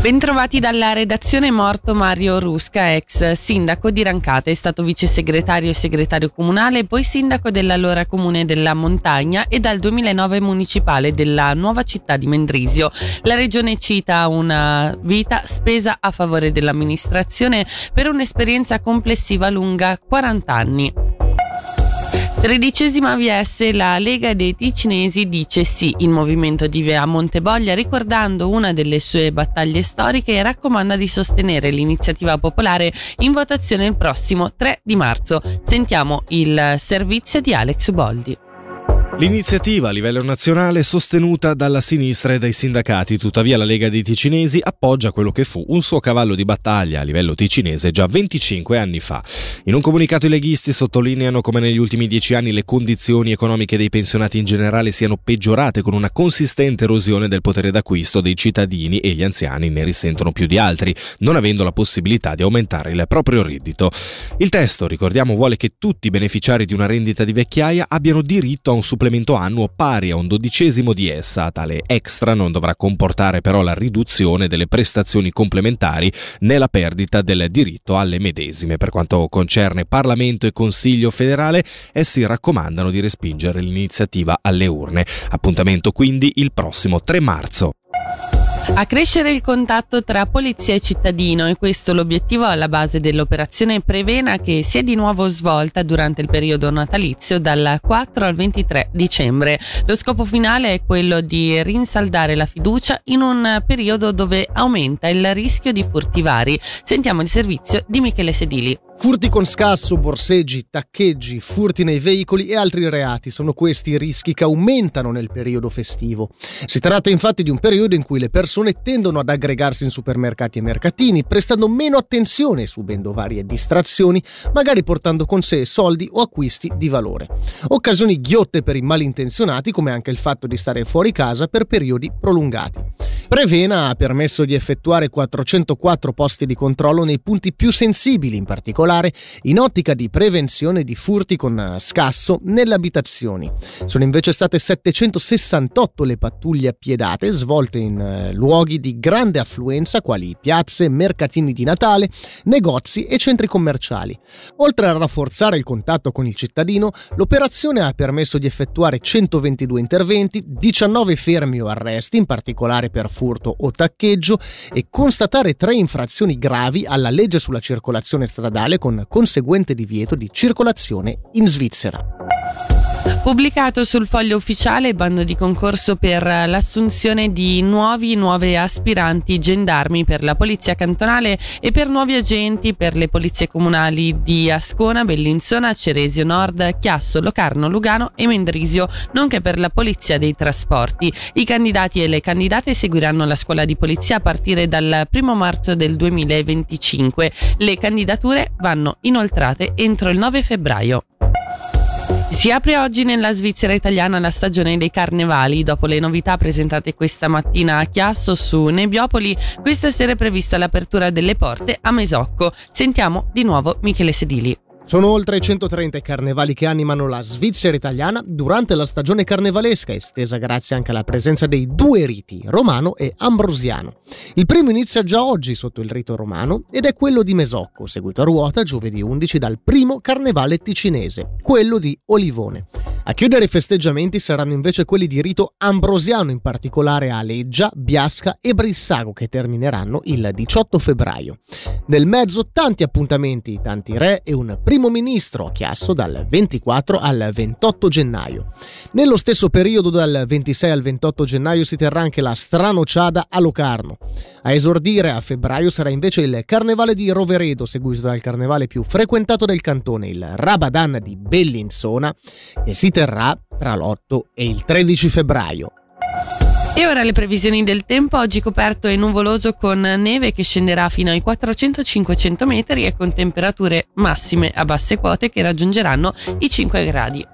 Bentrovati dalla redazione morto Mario Rusca, ex sindaco di Rancate, è stato vice segretario e segretario comunale, poi sindaco dell'allora comune della Montagna e dal 2009 municipale della nuova città di Mendrisio. La regione cita una vita spesa a favore dell'amministrazione per un'esperienza complessiva lunga 40 anni. Tredicesima VS, la Lega dei Ticinesi dice sì il movimento di Via Monteboglia ricordando una delle sue battaglie storiche e raccomanda di sostenere l'iniziativa popolare in votazione il prossimo 3 di marzo. Sentiamo il servizio di Alex Boldi. L'iniziativa a livello nazionale è sostenuta dalla sinistra e dai sindacati, tuttavia la Lega dei Ticinesi appoggia quello che fu un suo cavallo di battaglia a livello ticinese già 25 anni fa. In un comunicato i leghisti sottolineano come negli ultimi dieci anni le condizioni economiche dei pensionati in generale siano peggiorate con una consistente erosione del potere d'acquisto dei cittadini e gli anziani ne risentono più di altri, non avendo la possibilità di aumentare il proprio reddito. Il testo, ricordiamo, vuole che tutti i beneficiari di una rendita di vecchiaia abbiano diritto a un supplemento supplemento annuo pari a un dodicesimo di essa. Tale extra non dovrà comportare però la riduzione delle prestazioni complementari né la perdita del diritto alle medesime. Per quanto concerne Parlamento e Consiglio federale, essi raccomandano di respingere l'iniziativa alle urne. Appuntamento quindi il prossimo 3 marzo. A crescere il contatto tra polizia e cittadino e questo l'obiettivo alla base dell'operazione Prevena che si è di nuovo svolta durante il periodo natalizio dal 4 al 23 dicembre. Lo scopo finale è quello di rinsaldare la fiducia in un periodo dove aumenta il rischio di furti vari. Sentiamo il servizio di Michele Sedili. Furti con scasso, borseggi, taccheggi, furti nei veicoli e altri reati sono questi i rischi che aumentano nel periodo festivo. Si tratta infatti di un periodo in cui le persone tendono ad aggregarsi in supermercati e mercatini, prestando meno attenzione e subendo varie distrazioni, magari portando con sé soldi o acquisti di valore. Occasioni ghiotte per i malintenzionati, come anche il fatto di stare fuori casa per periodi prolungati. Prevena ha permesso di effettuare 404 posti di controllo nei punti più sensibili, in particolare in ottica di prevenzione di furti con scasso nelle abitazioni. Sono invece state 768 le pattuglie appiedate svolte in eh, luoghi di grande affluenza quali piazze, mercatini di Natale, negozi e centri commerciali. Oltre a rafforzare il contatto con il cittadino, l'operazione ha permesso di effettuare 122 interventi, 19 fermi o arresti, in particolare per furto o taccheggio e constatare tre infrazioni gravi alla legge sulla circolazione stradale con conseguente divieto di circolazione in Svizzera. Pubblicato sul foglio ufficiale bando di concorso per l'assunzione di nuovi nuove aspiranti gendarmi per la polizia cantonale e per nuovi agenti per le polizie comunali di Ascona, Bellinzona, Ceresio Nord, Chiasso, Locarno, Lugano e Mendrisio, nonché per la polizia dei trasporti. I candidati e le candidate seguiranno la scuola di polizia a partire dal 1 marzo del 2025. Le candidature vanno inoltrate entro il 9 febbraio. Si apre oggi nella Svizzera italiana la stagione dei carnevali. Dopo le novità presentate questa mattina a Chiasso su Nebbiopoli, questa sera è prevista l'apertura delle porte a Mesocco. Sentiamo di nuovo Michele Sedili. Sono oltre 130 i carnevali che animano la Svizzera italiana durante la stagione carnevalesca, estesa grazie anche alla presenza dei due riti, romano e ambrosiano. Il primo inizia già oggi sotto il rito romano ed è quello di Mesocco, seguito a ruota giovedì 11 dal primo carnevale ticinese, quello di Olivone. A chiudere i festeggiamenti saranno invece quelli di rito ambrosiano, in particolare a Leggia, Biasca e Brissago, che termineranno il 18 febbraio. Nel mezzo tanti appuntamenti, tanti re e un primo ministro a Chiasso dal 24 al 28 gennaio. Nello stesso periodo dal 26 al 28 gennaio si terrà anche la Stranociada a Locarno. A esordire a febbraio sarà invece il Carnevale di Roveredo, seguito dal carnevale più frequentato del cantone, il Rabadan di Bellinzona, che si terrà tra l'8 e il 13 febbraio. E ora le previsioni del tempo, oggi coperto e nuvoloso con neve che scenderà fino ai 400-500 metri e con temperature massime a basse quote che raggiungeranno i 5 gradi.